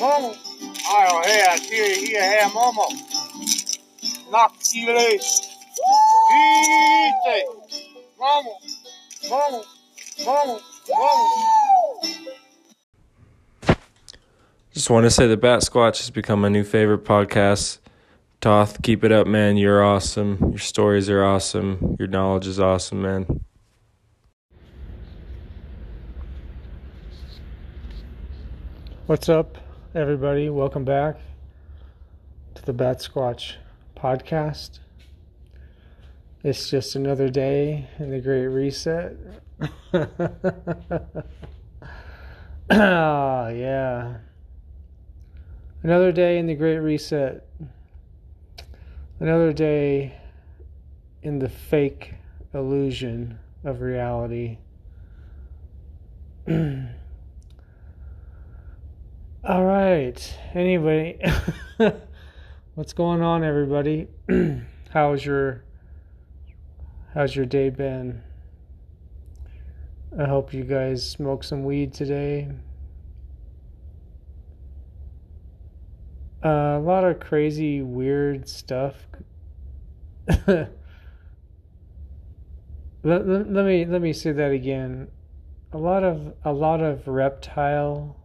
Momo. Ajo, hea, tiri hia hea momo. Nakile. Ite. Momo. Momo. Momo. Momo. Just want to say the Bat Squatch has become my new favorite podcast. Toth, keep it up, man. You're awesome. Your stories are awesome. Your knowledge is awesome, man. What's up, everybody? Welcome back to the Bat Squatch podcast. It's just another day in the Great Reset. ah, yeah. Another day in the Great Reset. Another day in the fake illusion of reality. All right. Anyway, what's going on, everybody? how's your How's your day been? I hope you guys smoke some weed today. Uh, a lot of crazy, weird stuff. let, let, let me let me say that again. A lot of a lot of reptile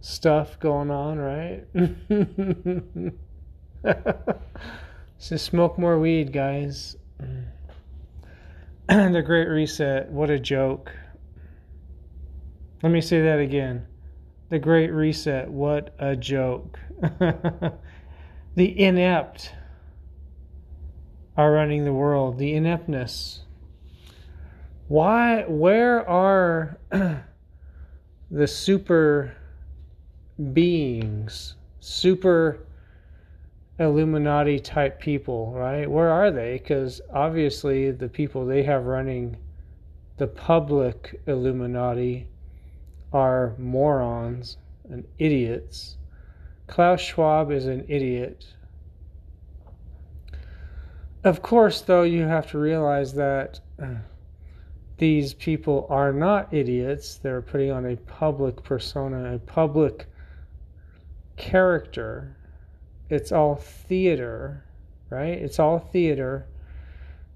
stuff going on, right? so smoke more weed, guys. the Great Reset, what a joke. Let me say that again. The Great Reset, what a joke. the inept are running the world, the ineptness. Why, where are the super beings, super Illuminati type people, right? Where are they? Because obviously, the people they have running the public Illuminati are morons and idiots. Klaus Schwab is an idiot. Of course, though, you have to realize that these people are not idiots. They're putting on a public persona, a public character. It's all theater, right? It's all theater.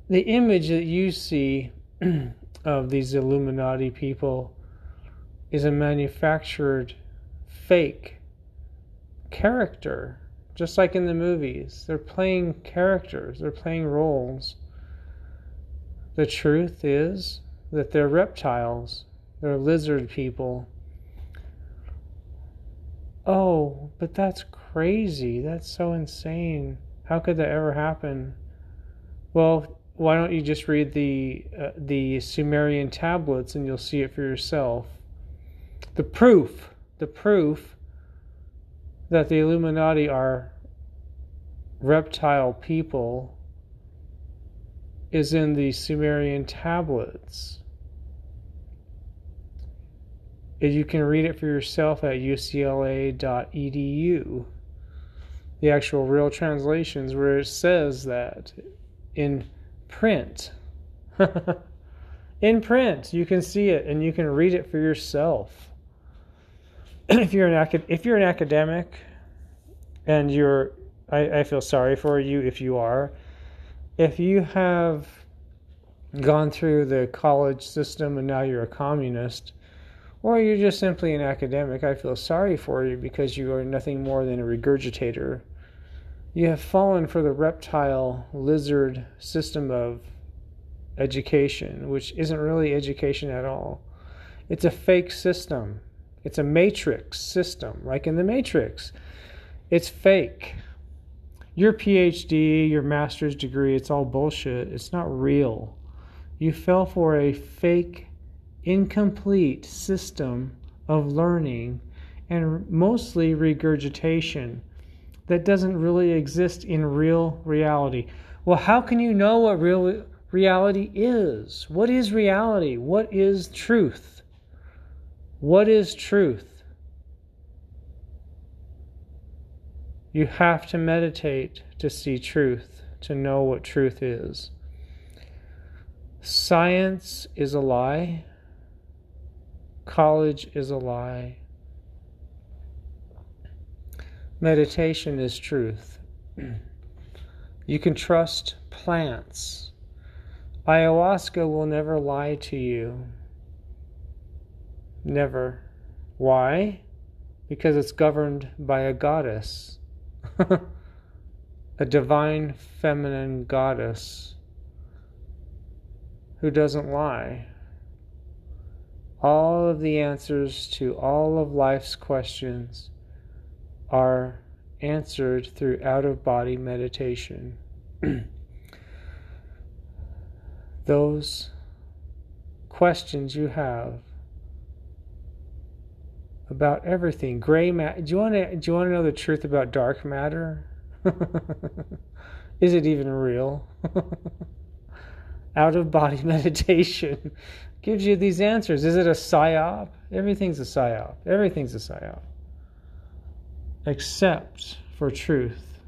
The image that you see of these Illuminati people is a manufactured fake character, just like in the movies. They're playing characters, they're playing roles. The truth is that they're reptiles, they're lizard people Oh, but that's crazy. That's so insane. How could that ever happen? Well, why don't you just read the uh, the Sumerian tablets and you'll see it for yourself. The proof, the proof that the Illuminati are reptile people is in the Sumerian tablets. You can read it for yourself at ucla.edu. The actual real translations where it says that in print. in print, you can see it and you can read it for yourself. if you're an if you're an academic and you're I, I feel sorry for you if you are. If you have gone through the college system and now you're a communist, or you're just simply an academic, I feel sorry for you because you are nothing more than a regurgitator. You have fallen for the reptile lizard system of education, which isn't really education at all. It's a fake system. It's a matrix system, like in the Matrix. It's fake. Your PhD, your master's degree, it's all bullshit. It's not real. You fell for a fake incomplete system of learning and mostly regurgitation that doesn't really exist in real reality. Well, how can you know what real reality is? What is reality? What is truth? What is truth? You have to meditate to see truth, to know what truth is. Science is a lie. College is a lie. Meditation is truth. You can trust plants. Ayahuasca will never lie to you. Never. Why? Because it's governed by a goddess, a divine feminine goddess who doesn't lie. All of the answers to all of life's questions are answered through out of body meditation. Those questions you have about everything, gray matter. Do you want to? Do you want to know the truth about dark matter? Is it even real? out of body meditation gives you these answers. Is it a psyop? Everything's a psyop. Everything's a psyop except for truth.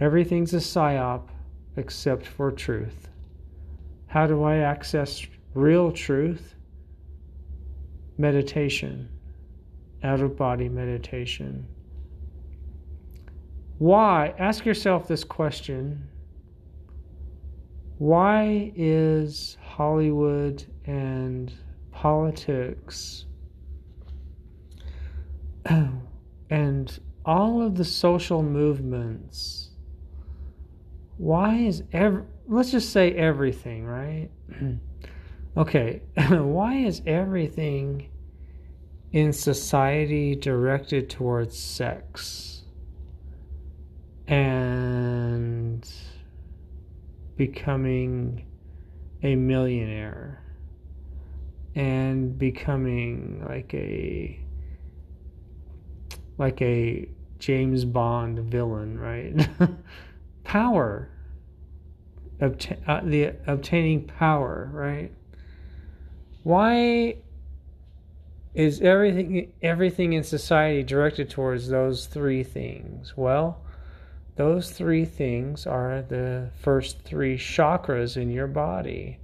Everything's a psyop except for truth. How do I access real truth? Meditation, out of body meditation. Why? Ask yourself this question Why is Hollywood and politics and all of the social movements why is every let's just say everything right? Okay why is everything in society directed towards sex? And becoming a millionaire and becoming like a like a James Bond villain, right? power, Obta- uh, the obtaining power, right? Why is everything everything in society directed towards those three things? Well, those three things are the first three chakras in your body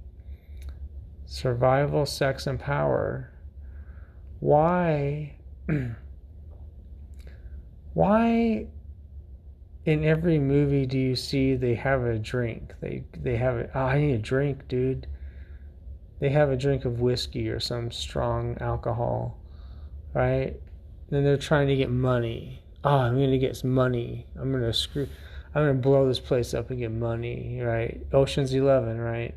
survival, sex, and power. Why why in every movie do you see they have a drink? They they have it. Oh, ah, I need a drink, dude. They have a drink of whiskey or some strong alcohol, right? Then they're trying to get money. Oh, I'm gonna get some money. I'm gonna screw. I'm gonna blow this place up and get money, right? Ocean's Eleven, right?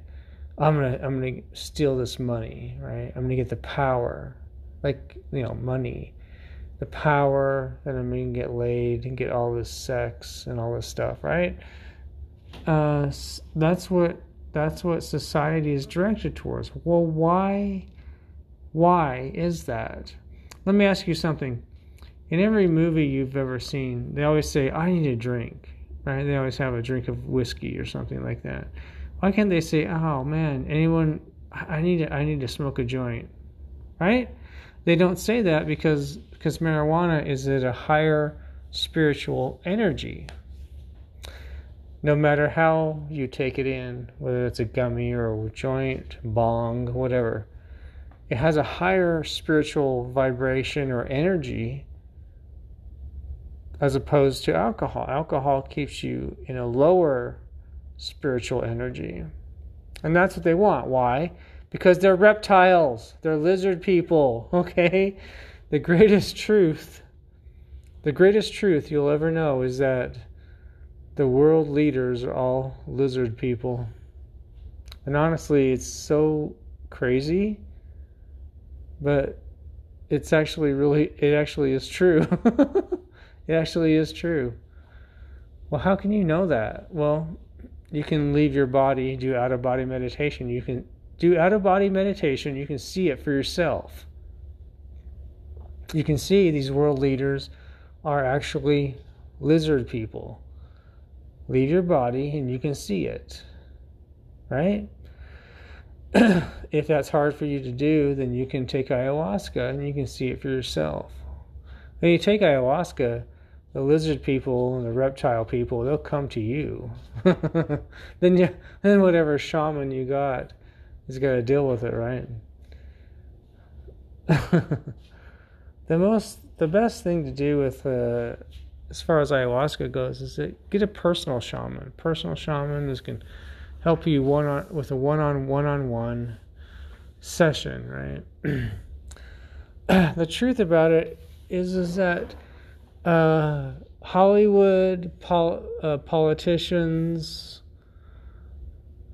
I'm gonna I'm gonna steal this money, right? I'm gonna get the power, like you know, money the power that I'm to get laid and get all this sex and all this stuff, right? Uh, that's what that's what society is directed towards. Well, why why is that? Let me ask you something. In every movie you've ever seen, they always say, "I need a drink." Right? They always have a drink of whiskey or something like that. Why can't they say, "Oh man, anyone I need to, I need to smoke a joint." Right? They don't say that because because marijuana is at a higher spiritual energy. No matter how you take it in, whether it's a gummy or a joint, bong, whatever, it has a higher spiritual vibration or energy as opposed to alcohol. Alcohol keeps you in a lower spiritual energy. And that's what they want. Why? Because they're reptiles, they're lizard people, okay? the greatest truth, the greatest truth you'll ever know is that the world leaders are all lizard people. And honestly, it's so crazy, but it's actually really, it actually is true. it actually is true. Well, how can you know that? Well, you can leave your body, do out of body meditation. You can do out of body meditation, you can see it for yourself you can see these world leaders are actually lizard people. Leave your body and you can see it. Right? if that's hard for you to do, then you can take ayahuasca and you can see it for yourself. When you take ayahuasca, the lizard people and the reptile people, they'll come to you. then you, then whatever shaman you got is got to deal with it, right? the most the best thing to do with uh, as far as ayahuasca goes is to get a personal shaman. Personal shaman is can help you one on with a one on one on one session, right? the truth about it is is that uh, Hollywood pol- uh, politicians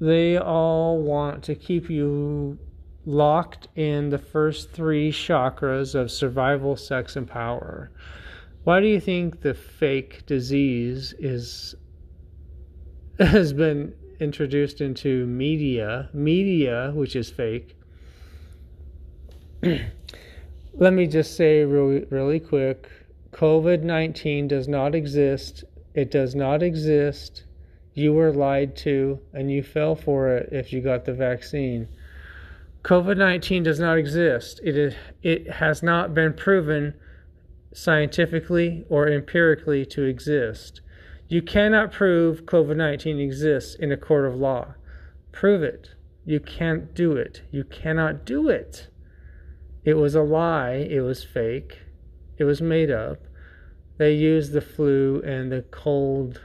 they all want to keep you locked in the first three chakras of survival, sex, and power. Why do you think the fake disease is has been introduced into media? Media, which is fake. Let me just say really, really quick COVID 19 does not exist. It does not exist. You were lied to and you fell for it if you got the vaccine. COVID 19 does not exist. It, is, it has not been proven scientifically or empirically to exist. You cannot prove COVID 19 exists in a court of law. Prove it. You can't do it. You cannot do it. It was a lie. It was fake. It was made up. They used the flu and the cold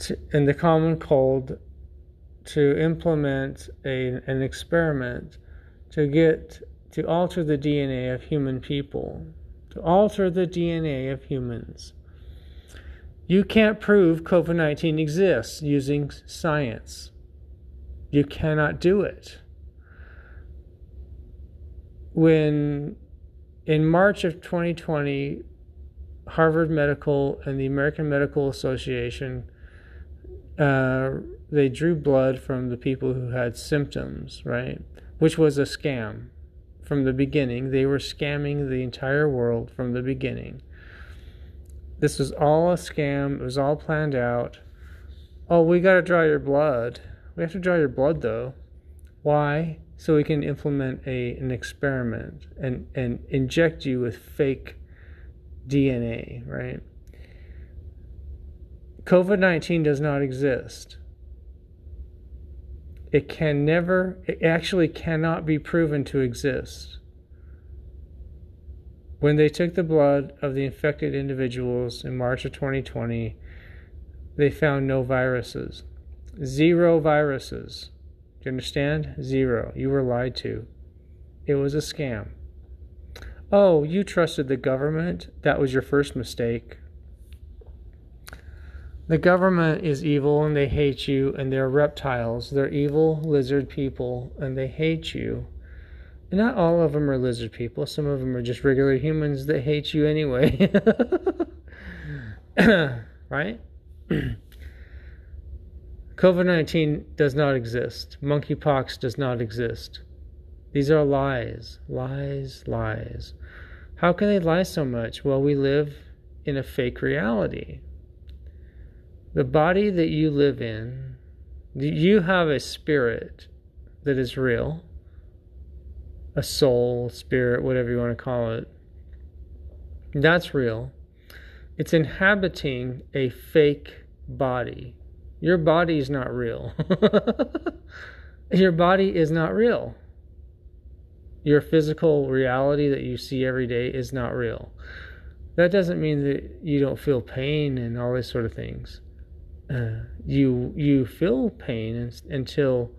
to, and the common cold to implement a, an experiment to get to alter the DNA of human people, to alter the DNA of humans. You can't prove COVID 19 exists using science. You cannot do it. When in March of 2020, Harvard Medical and the American Medical Association uh, they drew blood from the people who had symptoms, right? Which was a scam from the beginning. They were scamming the entire world from the beginning. This was all a scam. It was all planned out. Oh, we got to draw your blood. We have to draw your blood though. Why? So we can implement a an experiment and and inject you with fake DNA, right? COVID 19 does not exist. It can never, it actually cannot be proven to exist. When they took the blood of the infected individuals in March of 2020, they found no viruses. Zero viruses. You understand? Zero. You were lied to. It was a scam. Oh, you trusted the government? That was your first mistake. The government is evil and they hate you, and they're reptiles. They're evil lizard people and they hate you. And not all of them are lizard people, some of them are just regular humans that hate you anyway. right? COVID 19 does not exist. Monkeypox does not exist. These are lies, lies, lies. How can they lie so much? Well, we live in a fake reality. The body that you live in, you have a spirit that is real, a soul, spirit, whatever you want to call it. That's real. It's inhabiting a fake body. Your body is not real. Your body is not real. Your physical reality that you see every day is not real. That doesn't mean that you don't feel pain and all these sort of things uh, you you feel pain until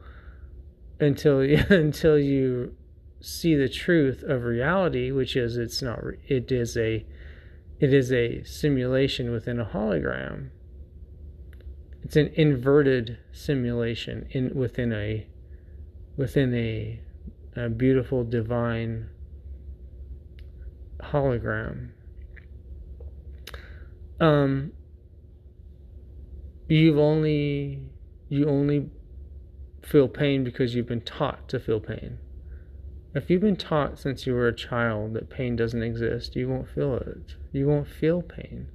until until you see the truth of reality, which is it's not it is a it is a simulation within a hologram. It's an inverted simulation in within a within a, a beautiful divine hologram. Um, you've only you only feel pain because you've been taught to feel pain. If you've been taught since you were a child that pain doesn't exist, you won't feel it. You won't feel pain.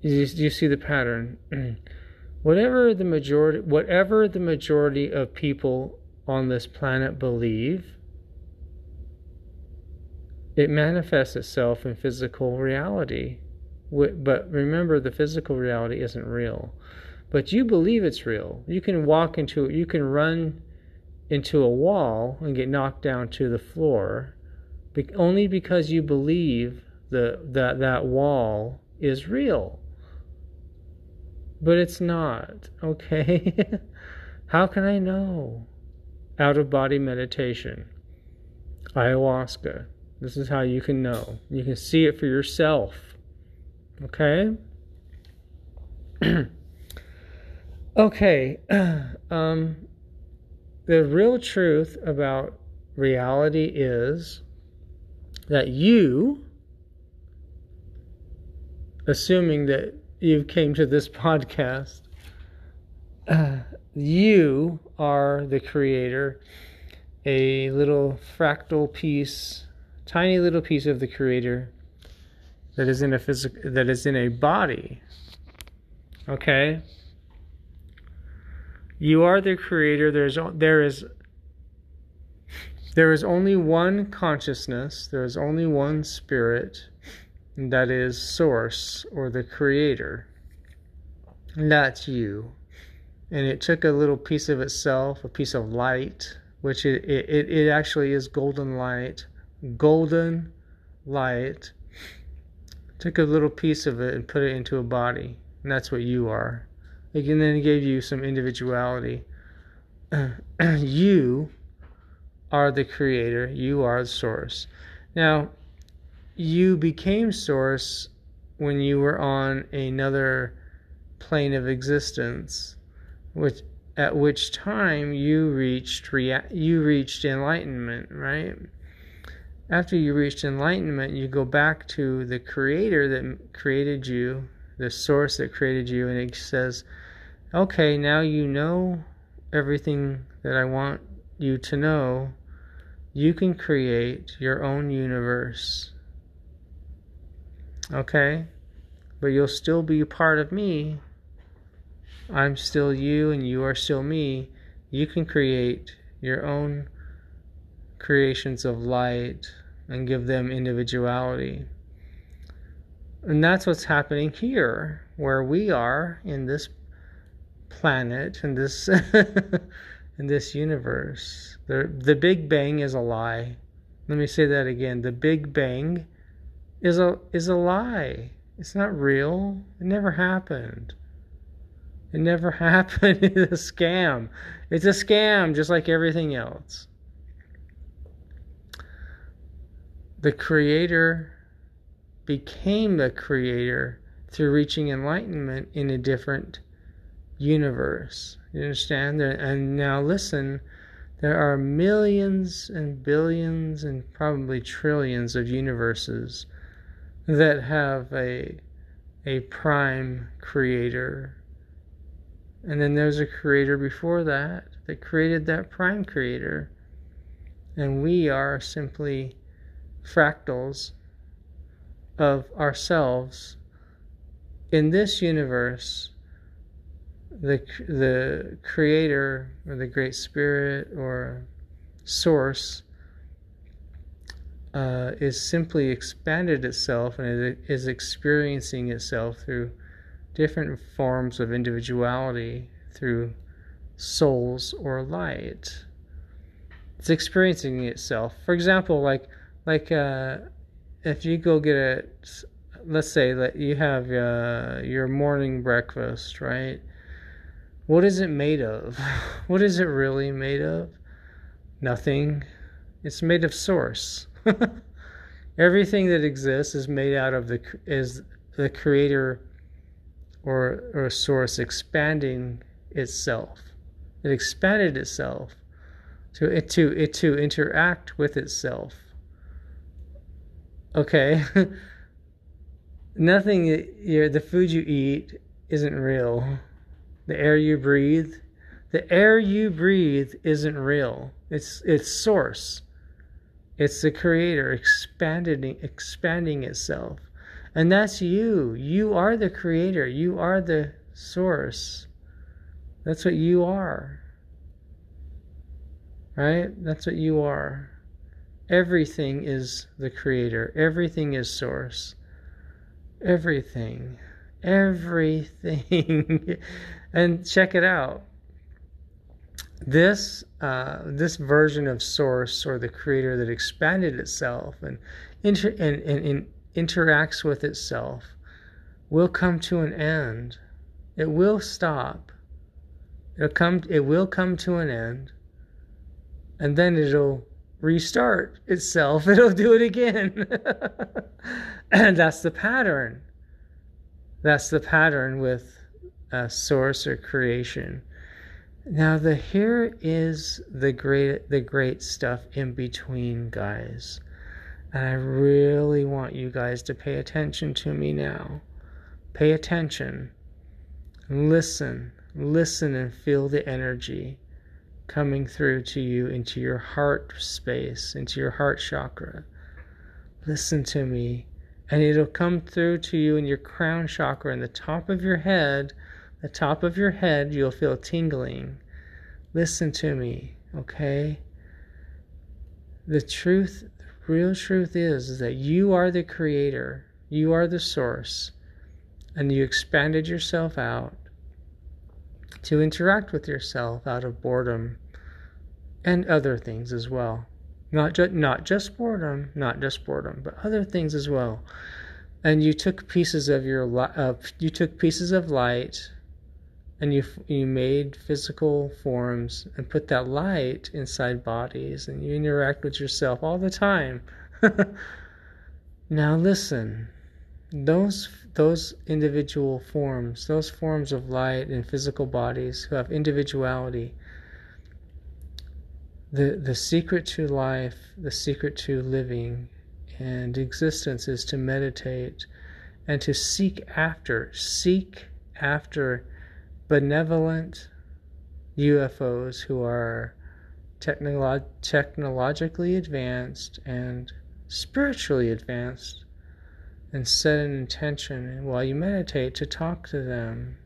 You, you see the pattern. whatever the majority, whatever the majority of people on this planet believe, it manifests itself in physical reality. But remember, the physical reality isn't real. But you believe it's real. You can walk into, you can run into a wall and get knocked down to the floor only because you believe the, that that wall is real. But it's not, okay? How can I know? Out of body meditation, ayahuasca. This is how you can know. You can see it for yourself. Okay? okay. Um, the real truth about reality is that you, assuming that you came to this podcast, uh, you are the creator, a little fractal piece, tiny little piece of the creator that is in a physical that is in a body. Okay? You are the creator. There's there is there is only one consciousness. There is only one spirit. That is source or the creator. That's you. And it took a little piece of itself, a piece of light, which it, it, it actually is golden light. Golden light. Took a little piece of it and put it into a body. And that's what you are. And then it gave you some individuality. you are the creator, you are the source. Now, you became source when you were on another plane of existence, which at which time you reached rea- you reached enlightenment, right? After you reached enlightenment, you go back to the creator that created you, the source that created you, and it says, "Okay, now you know everything that I want you to know. You can create your own universe." Okay? But you'll still be a part of me. I'm still you and you are still me. You can create your own creations of light and give them individuality. And that's what's happening here, where we are in this planet, in this in this universe. The the Big Bang is a lie. Let me say that again. The Big Bang is a is a lie. It's not real. It never happened. It never happened. It's a scam. It's a scam just like everything else. The creator became the creator through reaching enlightenment in a different universe. You understand? And now listen, there are millions and billions and probably trillions of universes that have a a prime creator. And then there's a creator before that that created that prime creator. And we are simply fractals of ourselves in this universe the the creator or the great spirit or source uh, is simply expanded itself and is experiencing itself through different forms of individuality through souls or light. It's experiencing itself. For example like like uh, if you go get a let's say that you have uh, your morning breakfast right? What is it made of? What is it really made of? Nothing. It's made of source Everything that exists is made out of the is the creator or or source expanding itself. It expanded itself to it to it to interact with itself. Okay. Nothing you the food you eat isn't real. The air you breathe, the air you breathe isn't real. It's it's source. It's the creator expanding expanding itself. And that's you. You are the creator. You are the source. That's what you are. Right? That's what you are. Everything is the creator. Everything is source. Everything. Everything. and check it out. this uh, this version of source or the creator that expanded itself and, inter- and, and, and interacts with itself will come to an end. It will stop. It'll come. It will come to an end, and then it'll restart itself. It'll do it again. and that's the pattern. That's the pattern with a source or creation. Now the here is the great the great stuff in between, guys. And I really want you guys to pay attention to me now. Pay attention. Listen. Listen and feel the energy coming through to you into your heart space, into your heart chakra. Listen to me. And it'll come through to you in your crown chakra in the top of your head the top of your head, you'll feel tingling. Listen to me, okay? The truth, the real truth is, is that you are the creator, you are the source, and you expanded yourself out to interact with yourself out of boredom and other things as well. Not just not just boredom, not just boredom, but other things as well. And you took pieces of your uh, you took pieces of light and you you made physical forms and put that light inside bodies and you interact with yourself all the time. Now listen those those individual forms those forms of light in physical bodies who have individuality the the secret to life the secret to living and existence is to meditate and to seek after seek after benevolent UFOs who are technolo- technologically advanced and spiritually advanced and set an intention while you meditate to talk to them.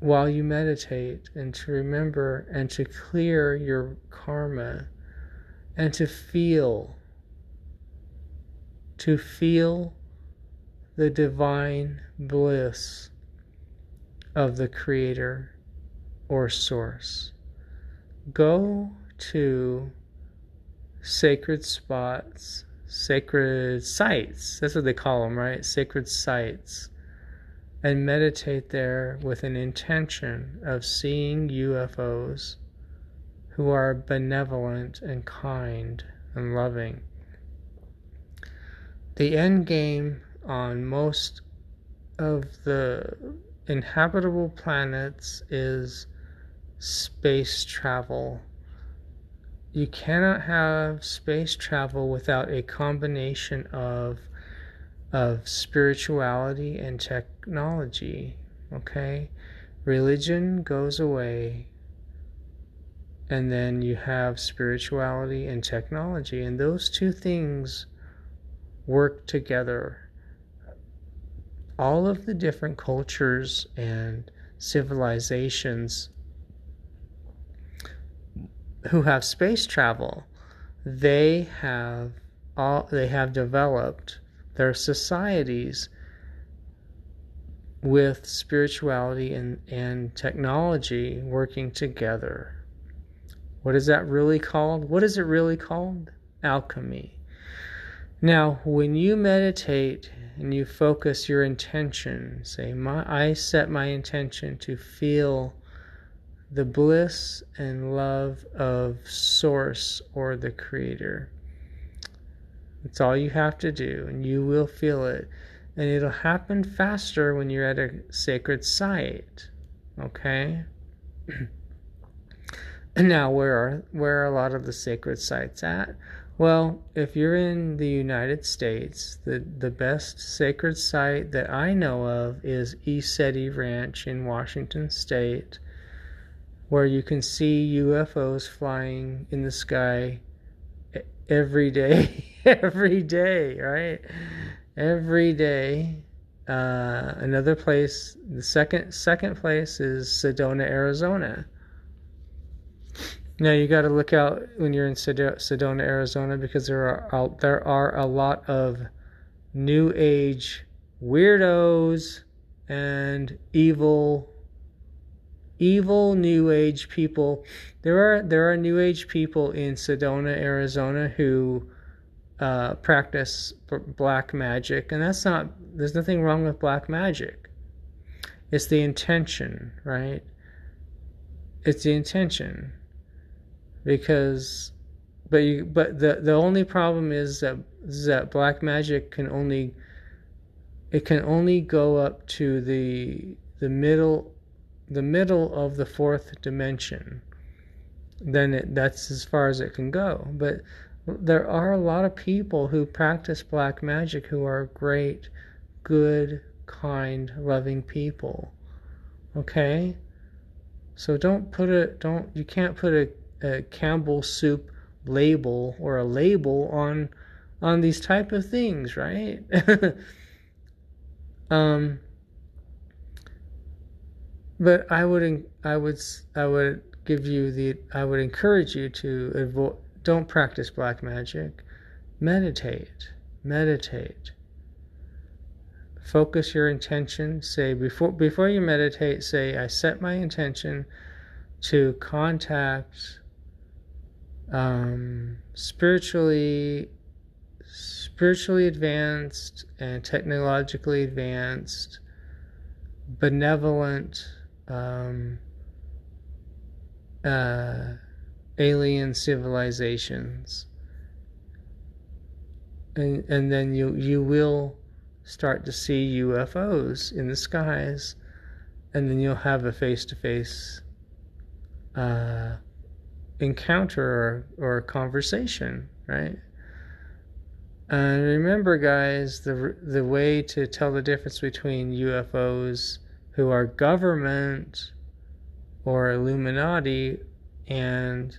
While you meditate and to remember and to clear your karma and to feel, to feel the divine bliss of the Creator or Source. Go to sacred spots, sacred sites. That's what they call them, right? Sacred sites. And meditate there with an intention of seeing UFOs who are benevolent and kind and loving. The end game on most of the inhabitable planets is space travel. You cannot have space travel without a combination of of spirituality and technology, okay? Religion goes away and then you have spirituality and technology and those two things work together all of the different cultures and civilizations who have space travel they have all they have developed their societies with spirituality and, and technology working together. What is that really called? What is it really called? Alchemy. Now when you meditate and you focus your intention. Say, my, I set my intention to feel the bliss and love of Source or the Creator. It's all you have to do, and you will feel it. And it'll happen faster when you're at a sacred site. Okay? now, where are, where are a lot of the sacred sites at? Well, if you're in the United States, the, the best sacred site that I know of is ECETI Ranch in Washington State, where you can see UFOs flying in the sky every day, every day, right? Every day. Uh, another place, the second second place is Sedona, Arizona. Now you got to look out when you're in Sedona, Arizona, because there are there are a lot of new age weirdos and evil evil new age people. There are there are new age people in Sedona, Arizona who uh, practice black magic, and that's not. There's nothing wrong with black magic. It's the intention, right? It's the intention, because, but you, but the the only problem is that is that black magic can only. It can only go up to the the middle the middle of the fourth dimension, then it, that's as far as it can go. But there are a lot of people who practice black magic who are great, good, kind, loving people. Okay? So don't put it don't you can't put a, a Campbell soup label or a label on on these type of things, right? um but I would I would I would give you the I would encourage you to avoid don't practice black magic. Meditate. Meditate. Focus your intention. Say before before you meditate, say I set my intention to contact um, spiritually spiritually advanced and technologically advanced benevolent um, uh, alien civilizations, and and then you you will start to see UFOs in the skies, and then you'll have a face to face encounter or, or conversation, right? And remember, guys, the the way to tell the difference between UFOs who are government or Illuminati and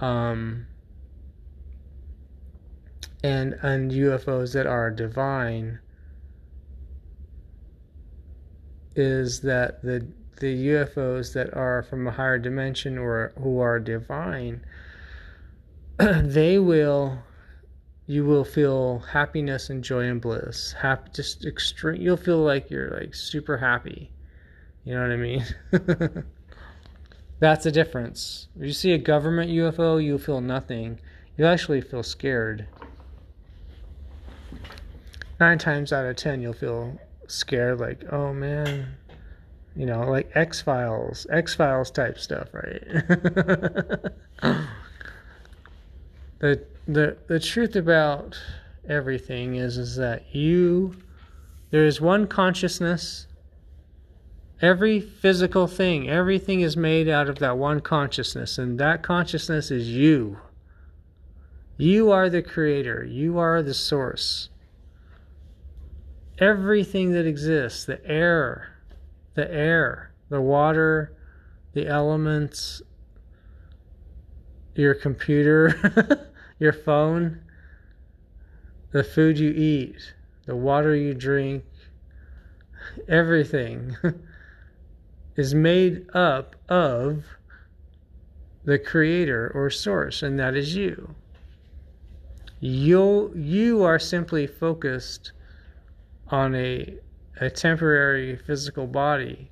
um, and and UFOs that are divine is that the the UFOs that are from a higher dimension or who are divine they will you will feel happiness and joy and bliss. Happy, just extreme. You'll feel like you're like super happy. You know what I mean? That's the difference. If you see a government UFO, you feel nothing. You actually feel scared. Nine times out of ten, you'll feel scared, like, oh man, you know, like X Files, X Files type stuff, right? the the the truth about everything is is that you there is one consciousness. Every physical thing everything is made out of that one consciousness and that consciousness is you. You are the creator. You are the source. Everything that exists the air the air the water the elements your computer your phone, the food you eat, the water you drink, everything is made up of the creator or source, and that is you. You you are simply focused on a a temporary physical body,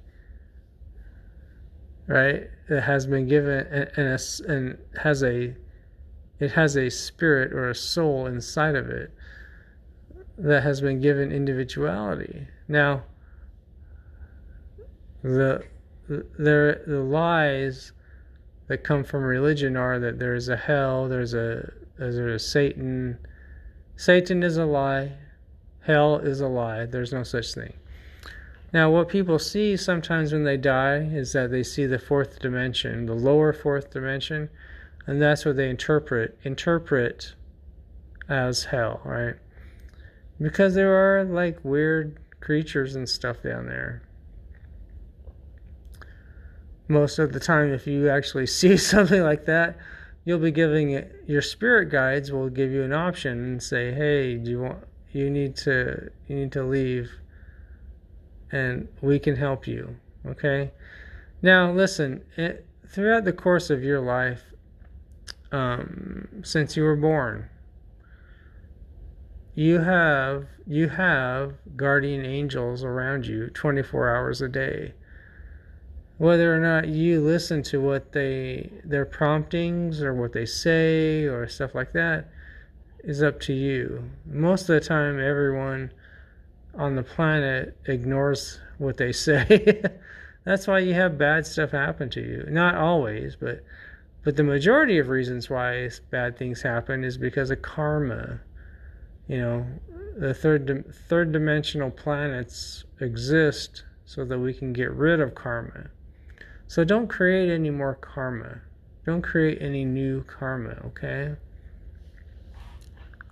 right? That has been given and, and, a, and has a it has a spirit or a soul inside of it that has been given individuality. Now, the the the lies that come from religion are that there is a hell, there's a there's a Satan. Satan is a lie. Hell is a lie. There's no such thing. Now, what people see sometimes when they die is that they see the fourth dimension, the lower fourth dimension, and that's what they interpret interpret as hell, right? Because there are like weird creatures and stuff down there. Most of the time, if you actually see something like that, you'll be giving it your spirit guides will give you an option and say, "Hey, do you want? You need to you need to leave, and we can help you." Okay. Now, listen. It, throughout the course of your life, um, since you were born. You have you have guardian angels around you 24 hours a day. whether or not you listen to what they their promptings or what they say or stuff like that is up to you. Most of the time everyone on the planet ignores what they say. That's why you have bad stuff happen to you. Not always, but but the majority of reasons why bad things happen is because of karma. You know, the third third dimensional planets exist so that we can get rid of karma. So don't create any more karma. Don't create any new karma, okay?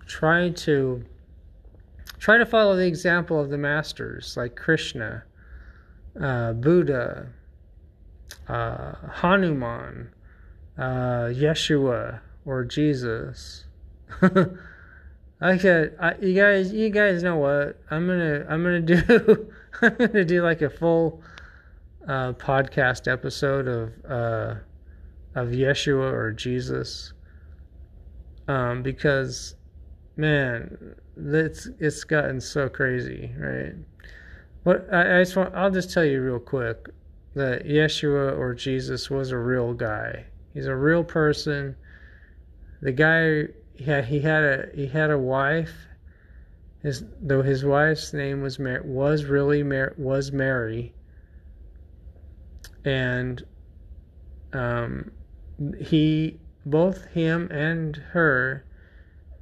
Try to try to follow the example of the masters like Krishna, uh, Buddha, uh, Hanuman, uh, Yeshua, or Jesus. I could, I, you guys, you guys know what? I'm gonna, I'm gonna do, I'm gonna do like a full uh, podcast episode of uh, of Yeshua or Jesus, um, because man, it's it's gotten so crazy, right? What I, I just want, I'll just tell you real quick that Yeshua or Jesus was a real guy. He's a real person. The guy, yeah, he had a he had a wife. His though his wife's name was Mar- was really Mar- was Mary and um, he both him and her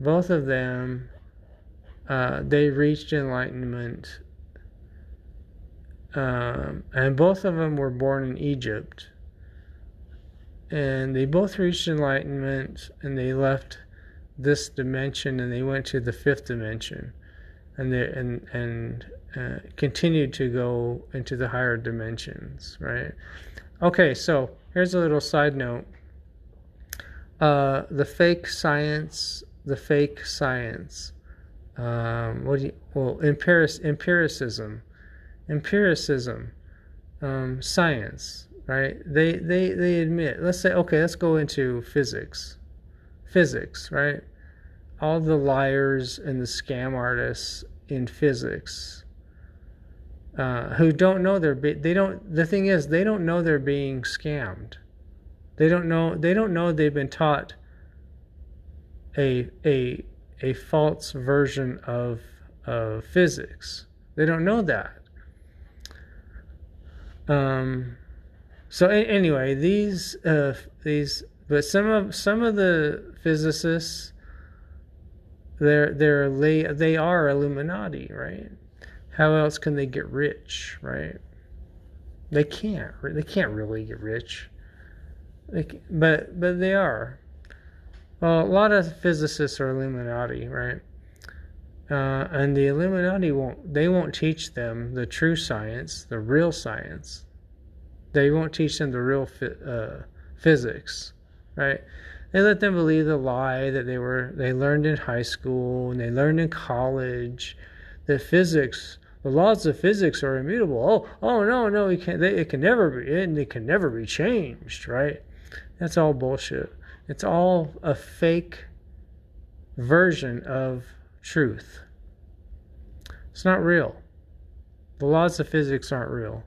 both of them uh, they reached enlightenment um, and both of them were born in egypt and they both reached enlightenment and they left this dimension and they went to the fifth dimension and they and and uh, continued to go into the higher dimensions, right? Okay, so here's a little side note. Uh, the fake science, the fake science. Um, what do you, well, empiric, empiricism, empiricism, um, science, right? They, they, they admit, let's say, okay, let's go into physics, physics, right? All the liars and the scam artists in physics, uh, who don't know they're be- they don't the thing is they don't know they're being scammed they don't know they don't know they've been taught a a a false version of of physics they don't know that um so a- anyway these uh these but some of some of the physicists they're they're they, they are illuminati right how else can they get rich, right? They can't. They can't really get rich. They, but but they are. Well, a lot of physicists are Illuminati, right? Uh, and the Illuminati won't. They won't teach them the true science, the real science. They won't teach them the real uh, physics, right? They let them believe the lie that they were they learned in high school and they learned in college that physics the laws of physics are immutable. Oh, oh no, no, it can they, it can never be, and it can never be changed, right? That's all bullshit. It's all a fake version of truth. It's not real. The laws of physics aren't real.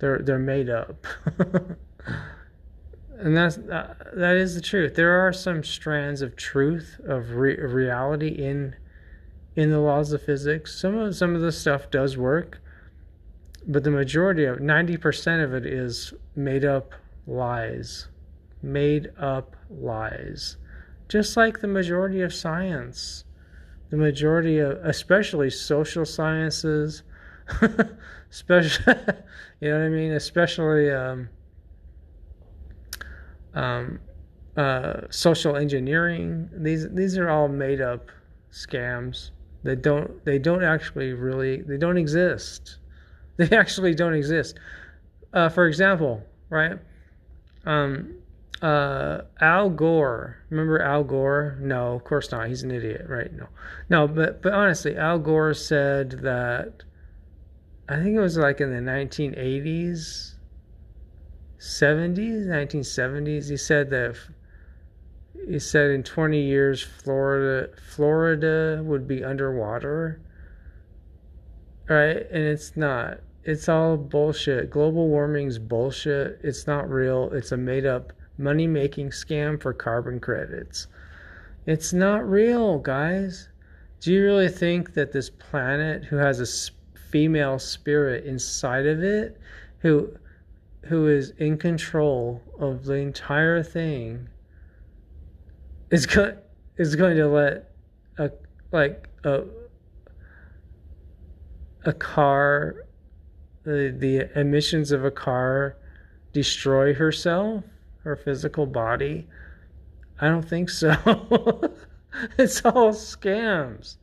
They're they're made up. and that's uh, that is the truth. There are some strands of truth of re- reality in in the laws of physics. Some of some of the stuff does work, but the majority of 90% of it is made up lies. Made up lies. Just like the majority of science. The majority of especially social sciences, especially you know what I mean, especially um, um, uh, social engineering. These these are all made up scams they don't they don't actually really they don't exist they actually don't exist uh, for example right um, uh, al gore remember al gore no of course not he's an idiot right no no but but honestly al gore said that i think it was like in the 1980s 70s 1970s he said that he said in 20 years Florida Florida would be underwater. Right? And it's not. it's all bullshit. Global warming's bullshit. It's not real. It's a made up money making scam for carbon credits. It's not real, guys. Do you really think that this planet, who has a female spirit inside of it, who who is in control of the entire thing, is going is going to let a like a a car the the emissions of a car destroy herself her physical body? I don't think so. It's all scams.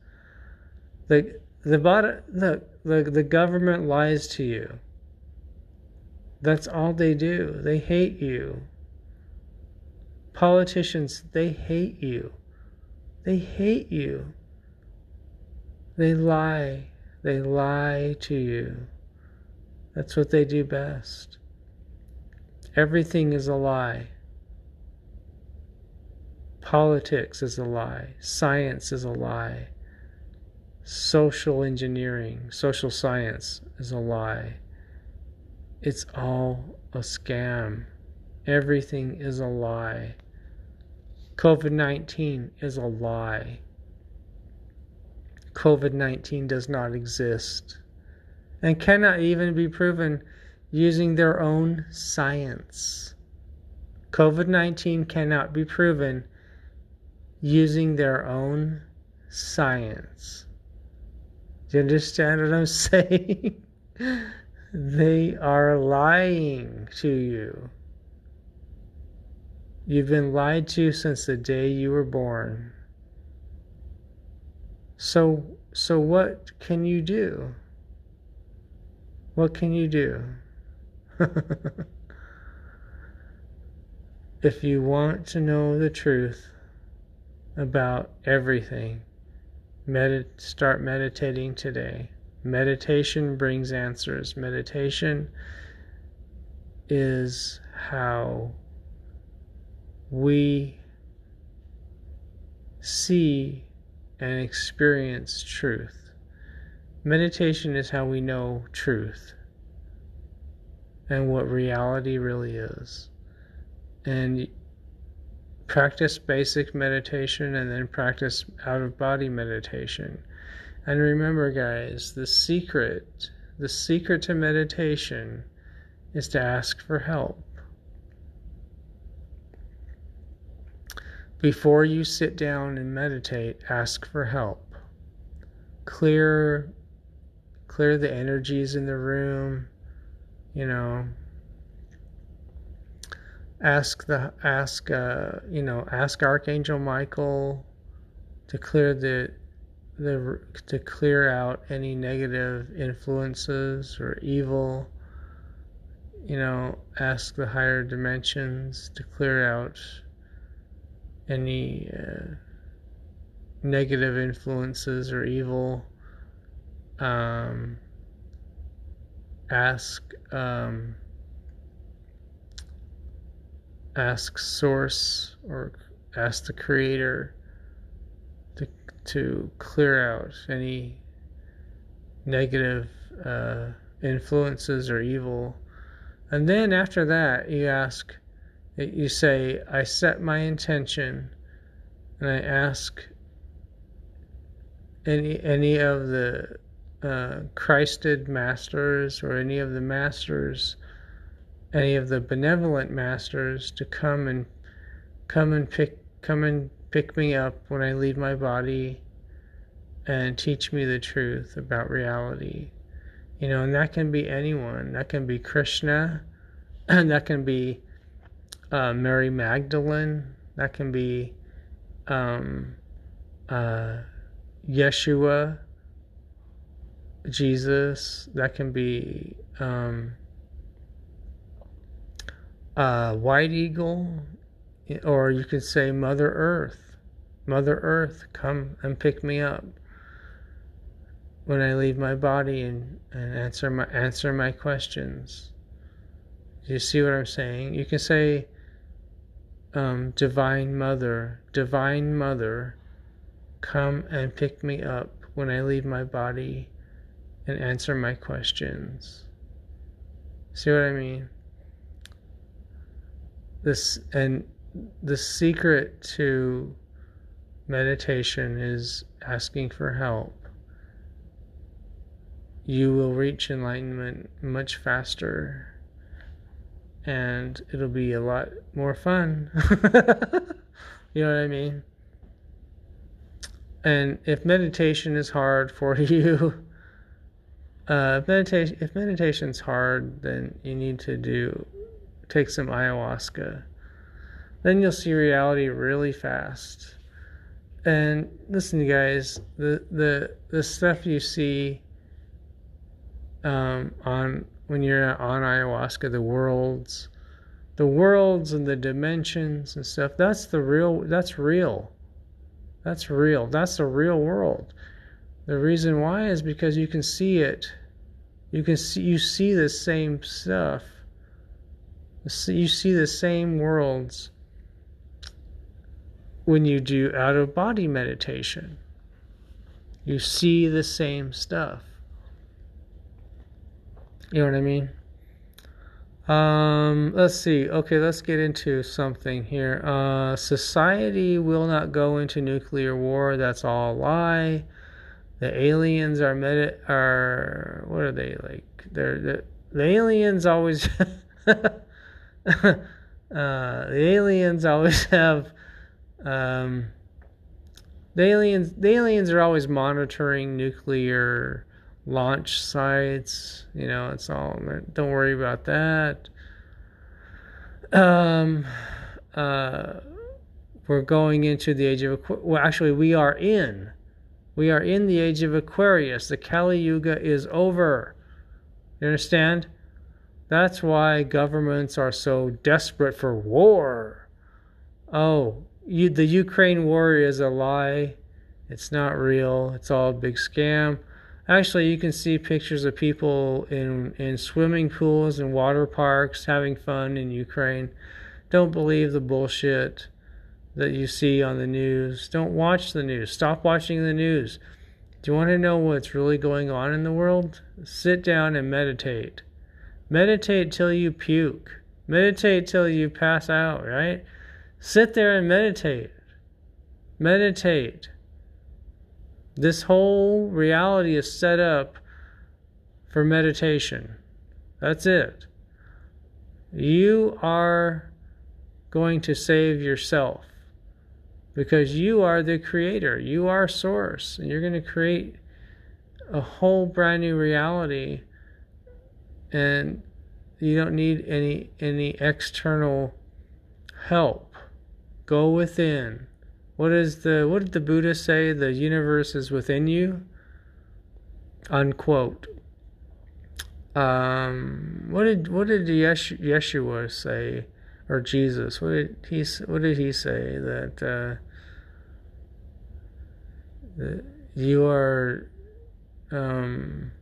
The the bottom the, the the government lies to you. That's all they do. They hate you. Politicians they hate you. They hate you. They lie. They lie to you. That's what they do best. Everything is a lie. Politics is a lie. Science is a lie. Social engineering, social science is a lie. It's all a scam. Everything is a lie. COVID 19 is a lie. COVID 19 does not exist and cannot even be proven using their own science. COVID 19 cannot be proven using their own science. Do you understand what I'm saying? they are lying to you. You've been lied to since the day you were born. So so what can you do? What can you do? if you want to know the truth about everything, start meditating today. Meditation brings answers. Meditation is how we see and experience truth. Meditation is how we know truth and what reality really is. And practice basic meditation and then practice out of body meditation. And remember, guys, the secret, the secret to meditation is to ask for help. Before you sit down and meditate, ask for help. Clear clear the energies in the room, you know. Ask the ask uh, you know ask Archangel Michael to clear the the to clear out any negative influences or evil. You know, ask the higher dimensions to clear out any uh, negative influences or evil um, ask um, ask source or ask the creator to to clear out any negative uh, influences or evil. And then after that you ask you say i set my intention and i ask any any of the uh, Christed masters or any of the masters, any of the benevolent masters to come and come and pick come and pick me up when I leave my body and teach me the truth about reality. You know, and that can be anyone. That can be Krishna, and that can be uh, Mary Magdalene. That can be um, uh, Yeshua Jesus, that can be um, uh, White Eagle, or you could say Mother Earth. Mother Earth, come and pick me up when I leave my body and, and answer my answer my questions. Do you see what I'm saying? You can say um, Divine Mother, Divine Mother, come and pick me up when I leave my body and answer my questions. See what I mean? This and the secret to meditation is asking for help. You will reach enlightenment much faster and it'll be a lot more fun. you know what I mean? And if meditation is hard for you, uh, if meditation if meditation's hard, then you need to do take some ayahuasca. Then you'll see reality really fast. And listen, you guys, the the the stuff you see um, on when you're on ayahuasca, the worlds, the worlds and the dimensions and stuff. That's the real. That's real. That's real. That's the real world. The reason why is because you can see it. You can see you see the same stuff. You see the same worlds when you do out of body meditation. You see the same stuff. You know what I mean? Um, let's see. Okay, let's get into something here. Uh, society will not go into nuclear war. That's all a lie. The aliens are meta are what are they like? They're the, the aliens always uh, the aliens always have um, the aliens the aliens are always monitoring nuclear launch sites. You know, it's all. Don't worry about that. Um, uh, we're going into the age of well, actually, we are in. We are in the age of Aquarius. The Kali Yuga is over. You understand? That's why governments are so desperate for war. Oh, you, the Ukraine war is a lie. It's not real. It's all a big scam. Actually, you can see pictures of people in, in swimming pools and water parks having fun in Ukraine. Don't believe the bullshit that you see on the news. Don't watch the news. Stop watching the news. Do you want to know what's really going on in the world? Sit down and meditate. Meditate till you puke. Meditate till you pass out, right? Sit there and meditate. Meditate. This whole reality is set up for meditation. That's it. You are going to save yourself because you are the creator. You are source. And you're going to create a whole brand new reality and you don't need any any external help. Go within. What is the what did the Buddha say? The universe is within you. Unquote. Um, what did what did Yeshua say, or Jesus? What did he what did he say that uh, that you are? Um,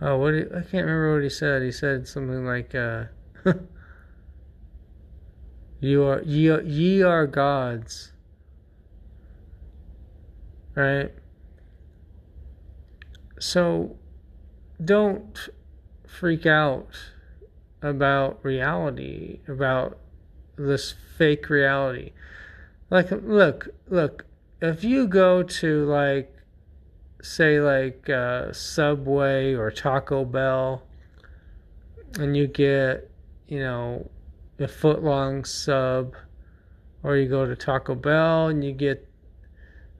oh, what I can't remember what he said. He said something like. Uh, You are ye, ye are gods. Right? So don't freak out about reality, about this fake reality. Like look, look, if you go to like say like uh, Subway or Taco Bell and you get, you know, a foot long sub, or you go to Taco Bell and you get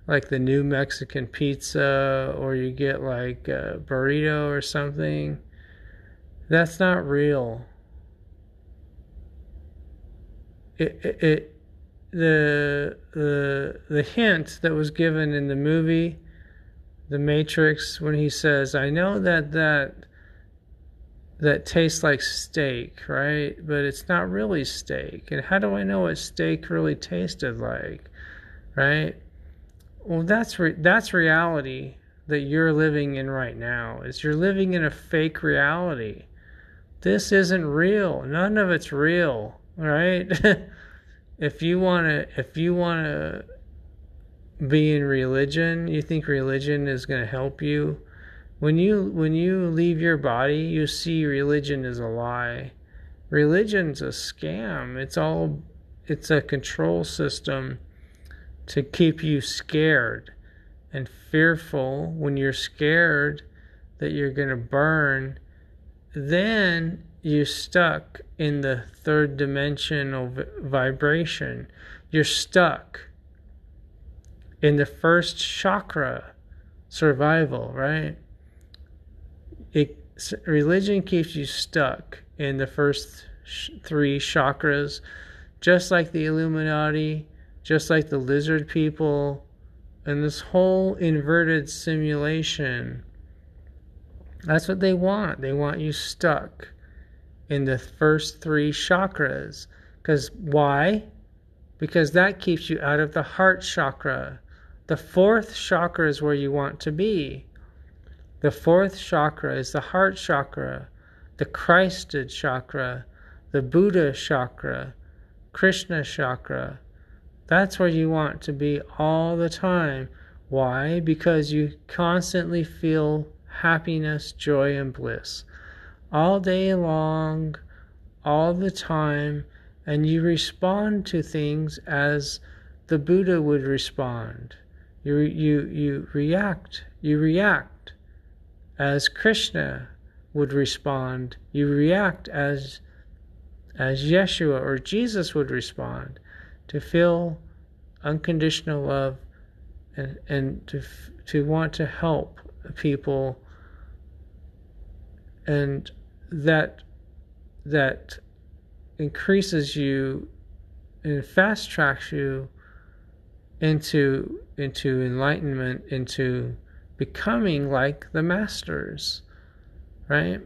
like the new Mexican pizza, or you get like a burrito or something. That's not real. It, it, it the the the hint that was given in the movie The Matrix when he says, "I know that that that tastes like steak, right? But it's not really steak. And how do I know what steak really tasted like, right? Well, that's re- that's reality that you're living in right now. Is you're living in a fake reality. This isn't real. None of it's real, right? if you want to if you want to be in religion, you think religion is going to help you When you when you leave your body, you see religion is a lie. Religion's a scam. It's all it's a control system to keep you scared and fearful when you're scared that you're going to burn then you're stuck in the third dimensional vibration you're stuck in the first chakra survival right it religion keeps you stuck in the first sh- three chakras just like the illuminati just like the lizard people and this whole inverted simulation. That's what they want. They want you stuck in the first three chakras. Because why? Because that keeps you out of the heart chakra. The fourth chakra is where you want to be. The fourth chakra is the heart chakra, the Christed chakra, the Buddha chakra, Krishna chakra, that's where you want to be all the time. Why? Because you constantly feel happiness, joy, and bliss all day long, all the time, and you respond to things as the Buddha would respond. You, you, you react. You react as Krishna would respond. You react as as Yeshua or Jesus would respond to feel unconditional love and, and to, to want to help people and that that increases you and fast tracks you into into enlightenment into becoming like the masters right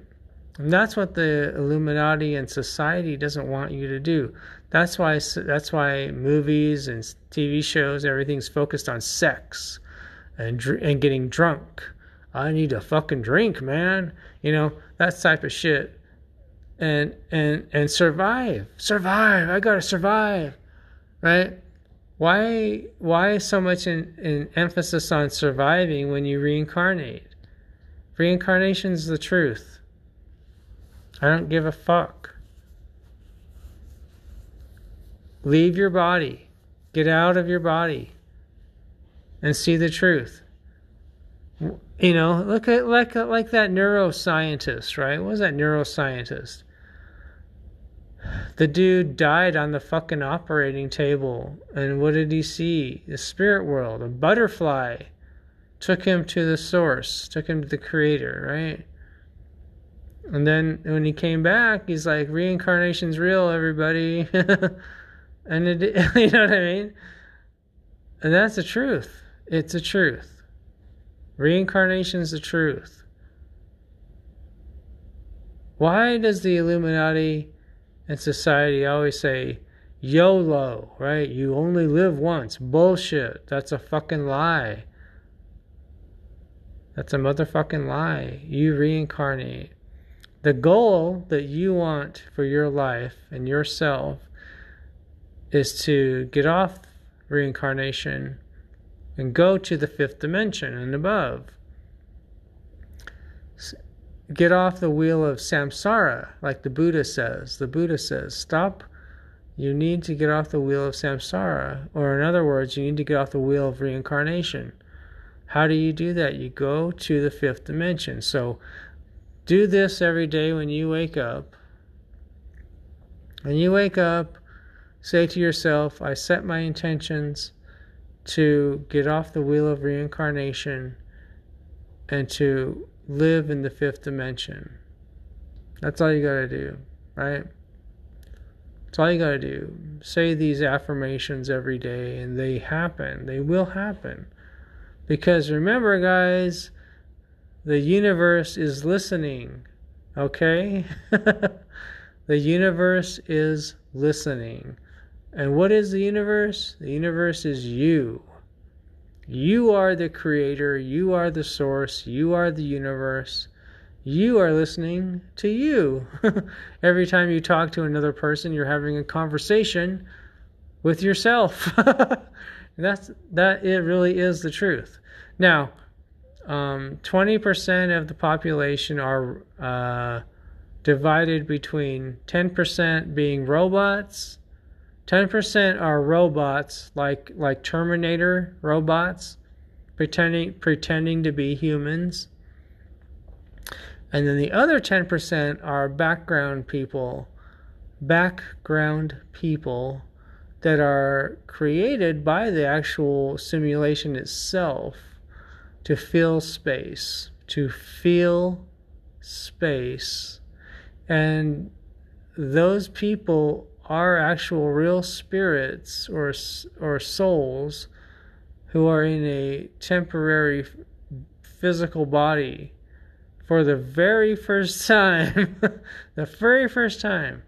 and that's what the illuminati and society doesn't want you to do that's why that's why movies and TV shows everything's focused on sex and and getting drunk. I need a fucking drink, man. You know that type of shit. And and and survive, survive. I gotta survive, right? Why why so much in, in emphasis on surviving when you reincarnate? Reincarnation's the truth. I don't give a fuck. Leave your body. Get out of your body and see the truth. You know, look at like like that neuroscientist, right? What was that neuroscientist? The dude died on the fucking operating table, and what did he see? The spirit world, a butterfly took him to the source, took him to the creator, right? And then when he came back, he's like, reincarnation's real, everybody. And it, you know what I mean? And that's the truth. It's the truth. Reincarnation is the truth. Why does the Illuminati and society always say YOLO, right? You only live once. Bullshit. That's a fucking lie. That's a motherfucking lie. You reincarnate. The goal that you want for your life and yourself is to get off reincarnation and go to the fifth dimension and above. Get off the wheel of samsara, like the Buddha says. The Buddha says, stop. You need to get off the wheel of samsara. Or, in other words, you need to get off the wheel of reincarnation. How do you do that? You go to the fifth dimension. So, do this every day when you wake up. When you wake up, Say to yourself, I set my intentions to get off the wheel of reincarnation and to live in the fifth dimension. That's all you got to do, right? That's all you got to do. Say these affirmations every day and they happen. They will happen. Because remember, guys, the universe is listening, okay? the universe is listening. And what is the universe? The universe is you. You are the creator, you are the source, you are the universe. You are listening to you. Every time you talk to another person, you're having a conversation with yourself. That's that it really is the truth. Now, um, 20% of the population are uh, divided between 10% being robots, 10% are robots like like Terminator robots, pretending pretending to be humans. And then the other 10% are background people, background people that are created by the actual simulation itself to fill space, to feel space. And those people are actual real spirits or or souls who are in a temporary physical body for the very first time the very first time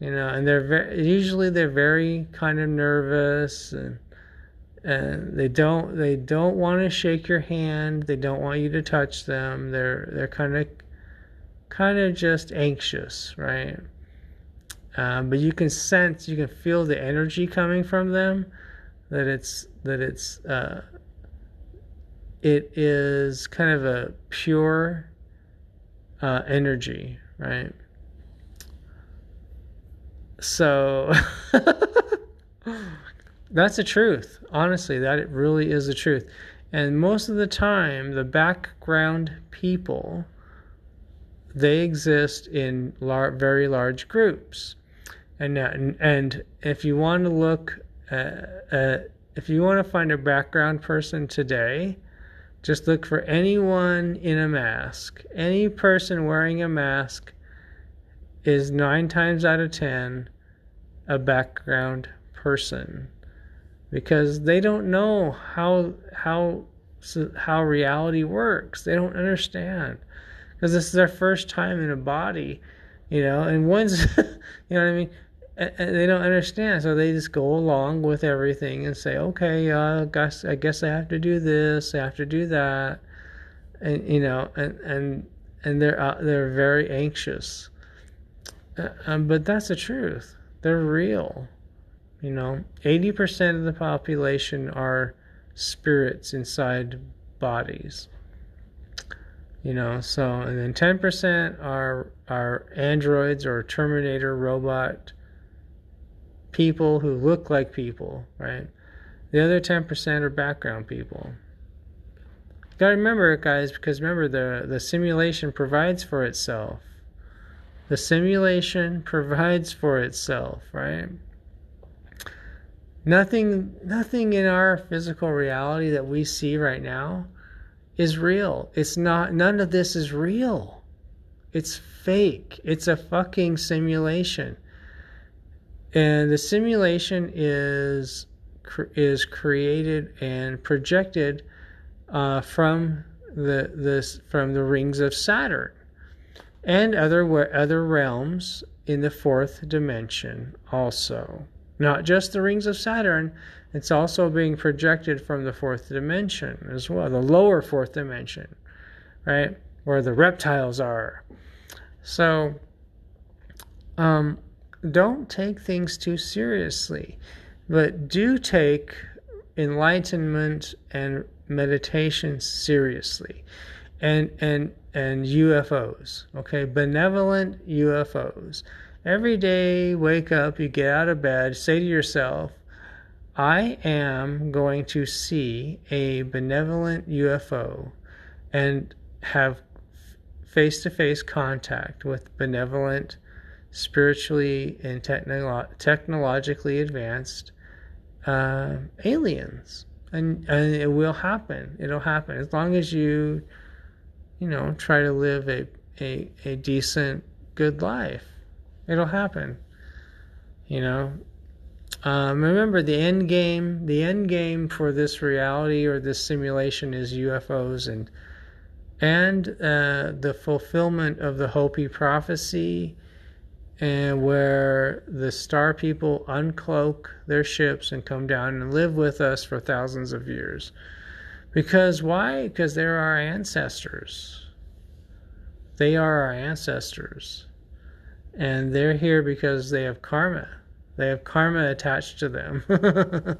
you know and they're very usually they're very kind of nervous and and they don't they don't want to shake your hand. They don't want you to touch them. They're they're kind of kind of just anxious right um, but you can sense you can feel the energy coming from them that it's that it's uh, it is kind of a pure uh, energy right so that's the truth. Honestly, that it really is the truth. And most of the time, the background people they exist in lar- very large groups. And now, and, if you want to look, at, uh, if you want to find a background person today, just look for anyone in a mask. Any person wearing a mask is nine times out of ten a background person because they don't know how how how reality works. They don't understand because this is their first time in a body, you know. And once, you know what I mean, and they don't understand, so they just go along with everything and say, "Okay, uh, guess I guess I have to do this, I have to do that," and you know, and and and they're uh, they're very anxious. Uh, um, but that's the truth. They're real. You know, 80% of the population are spirits inside bodies. You know, so and then 10% are are androids or terminator robot people who look like people, right? The other 10% are background people. You got to remember it, guys because remember the the simulation provides for itself. The simulation provides for itself, right? Nothing nothing in our physical reality that we see right now is real. It's not none of this is real. It's fake. It's a fucking simulation. And the simulation is is created and projected uh, from the this from the rings of Saturn and other other realms in the fourth dimension also. Not just the rings of Saturn, it's also being projected from the fourth dimension as well, the lower fourth dimension, right? Where the reptiles are. So, um, don't take things too seriously, but do take enlightenment and meditation seriously. And, and and UFOs, okay? Benevolent UFOs. Every day, wake up, you get out of bed, say to yourself, I am going to see a benevolent UFO and have face to face contact with benevolent, spiritually, and technolo- technologically advanced uh, aliens. And, and it will happen. It'll happen. As long as you you know, try to live a, a, a decent, good life. It'll happen. You know, um, remember the end game. The end game for this reality or this simulation is UFOs and and uh, the fulfillment of the Hopi prophecy, and where the star people uncloak their ships and come down and live with us for thousands of years. Because why? Because they're our ancestors. They are our ancestors. And they're here because they have karma. They have karma attached to them.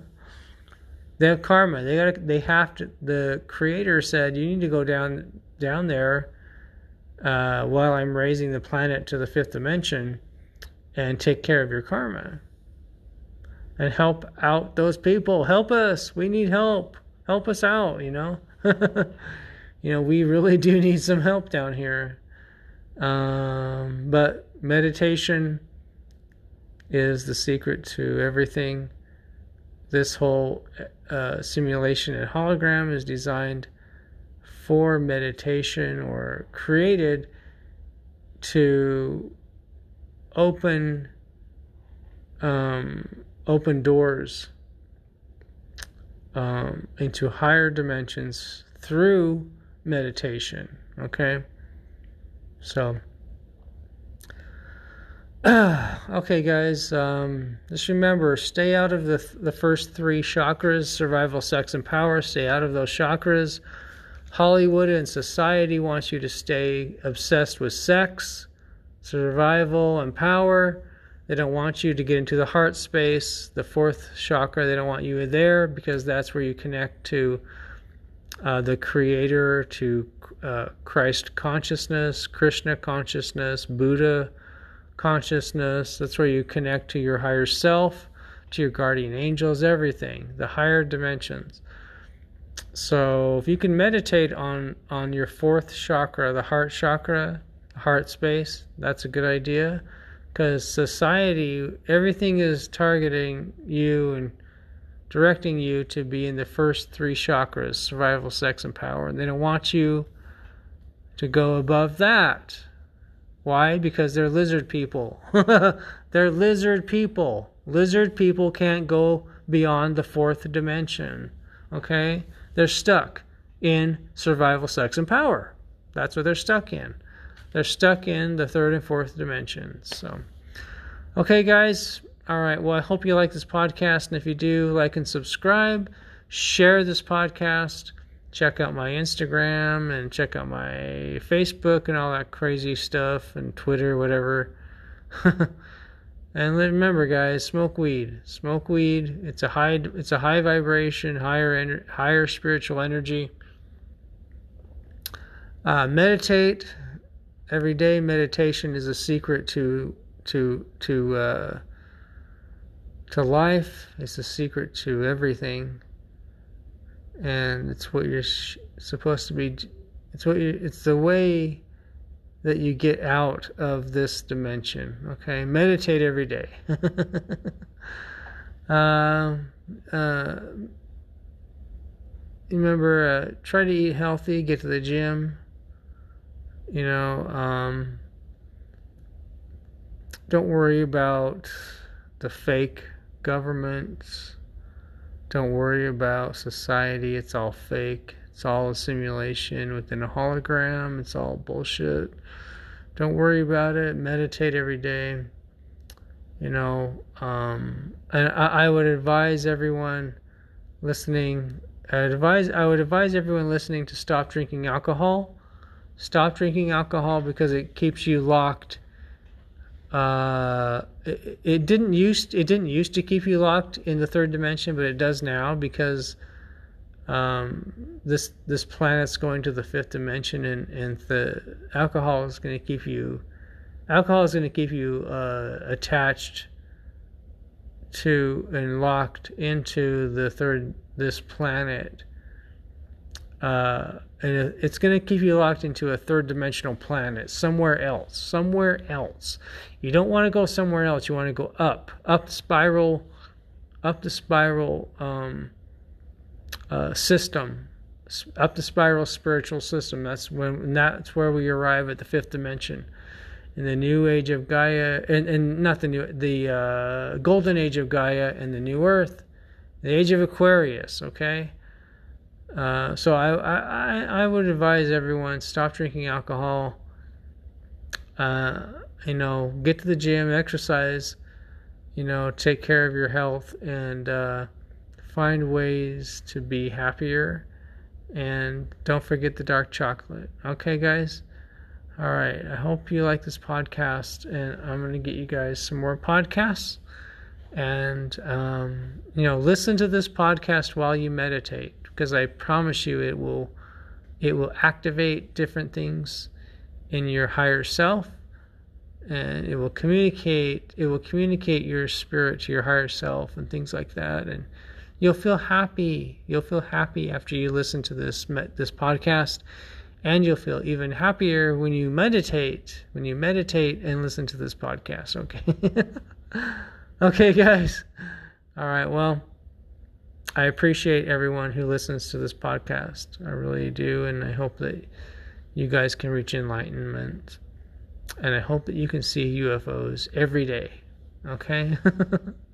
They have karma. They got. They have to. The creator said you need to go down down there uh, while I'm raising the planet to the fifth dimension and take care of your karma and help out those people. Help us. We need help. Help us out. You know. you know we really do need some help down here. Um, but meditation is the secret to everything. This whole uh, simulation and hologram is designed for meditation or created to open um, open doors um, into higher dimensions through meditation. Okay, so okay, guys. Um, just remember, stay out of the the first three chakras: survival, sex, and power. Stay out of those chakras. Hollywood and society wants you to stay obsessed with sex, survival, and power. They don't want you to get into the heart space, the fourth chakra. They don't want you there because that's where you connect to uh, the Creator, to uh, Christ consciousness, Krishna consciousness, Buddha consciousness. That's where you connect to your higher self, to your guardian angels, everything, the higher dimensions. So if you can meditate on on your fourth chakra, the heart chakra, heart space, that's a good idea because society everything is targeting you and directing you to be in the first three chakras, survival, sex and power. And they don't want you to go above that. Why? Because they're lizard people. they're lizard people. Lizard people can't go beyond the fourth dimension. Okay? They're stuck in survival, sex, and power. That's what they're stuck in. They're stuck in the third and fourth dimensions. So, okay, guys. All right. Well, I hope you like this podcast. And if you do, like and subscribe. Share this podcast check out my Instagram and check out my Facebook and all that crazy stuff and Twitter, whatever. and remember, guys, smoke weed. Smoke weed. It's a high. It's a high vibration, higher ener- higher spiritual energy. Uh, meditate every day. Meditation is a secret to to to uh, to life. It's a secret to everything and it's what you're sh- supposed to be it's what you it's the way that you get out of this dimension okay meditate every day uh, uh, remember uh, try to eat healthy get to the gym you know um, don't worry about the fake governments don't worry about society. It's all fake. It's all a simulation within a hologram. It's all bullshit. Don't worry about it. Meditate every day. You know, um, and I, I would advise everyone listening. I advise I would advise everyone listening to stop drinking alcohol. Stop drinking alcohol because it keeps you locked uh, it, it, didn't used it didn't used to keep you locked in the third dimension, but it does now because um, this this planet's going to the fifth dimension, and and the alcohol is going to keep you alcohol is going to keep you uh, attached to and locked into the third this planet. Uh, and it's going to keep you locked into a third dimensional planet somewhere else somewhere else you don't want to go somewhere else you want to go up up the spiral up the spiral um, uh, system up the spiral spiritual system that's when that's where we arrive at the fifth dimension in the new age of gaia and, and not the new the uh, golden age of gaia and the new earth the age of aquarius okay uh, so I, I I would advise everyone stop drinking alcohol. Uh, you know, get to the gym, exercise. You know, take care of your health and uh, find ways to be happier. And don't forget the dark chocolate. Okay, guys. All right. I hope you like this podcast, and I'm gonna get you guys some more podcasts. and um, you know listen to this podcast while you meditate because I promise you it will it will activate different things in your higher self and it will communicate it will communicate your spirit to your higher self and things like that and you'll feel happy. You'll feel happy after you listen to this this podcast. And you'll feel even happier when you meditate when you meditate and listen to this podcast okay? Okay guys. All right well i appreciate everyone who listens to this podcast. I really do and i hope that you guys can reach enlightenment. And i hope that you can see ufos every day okay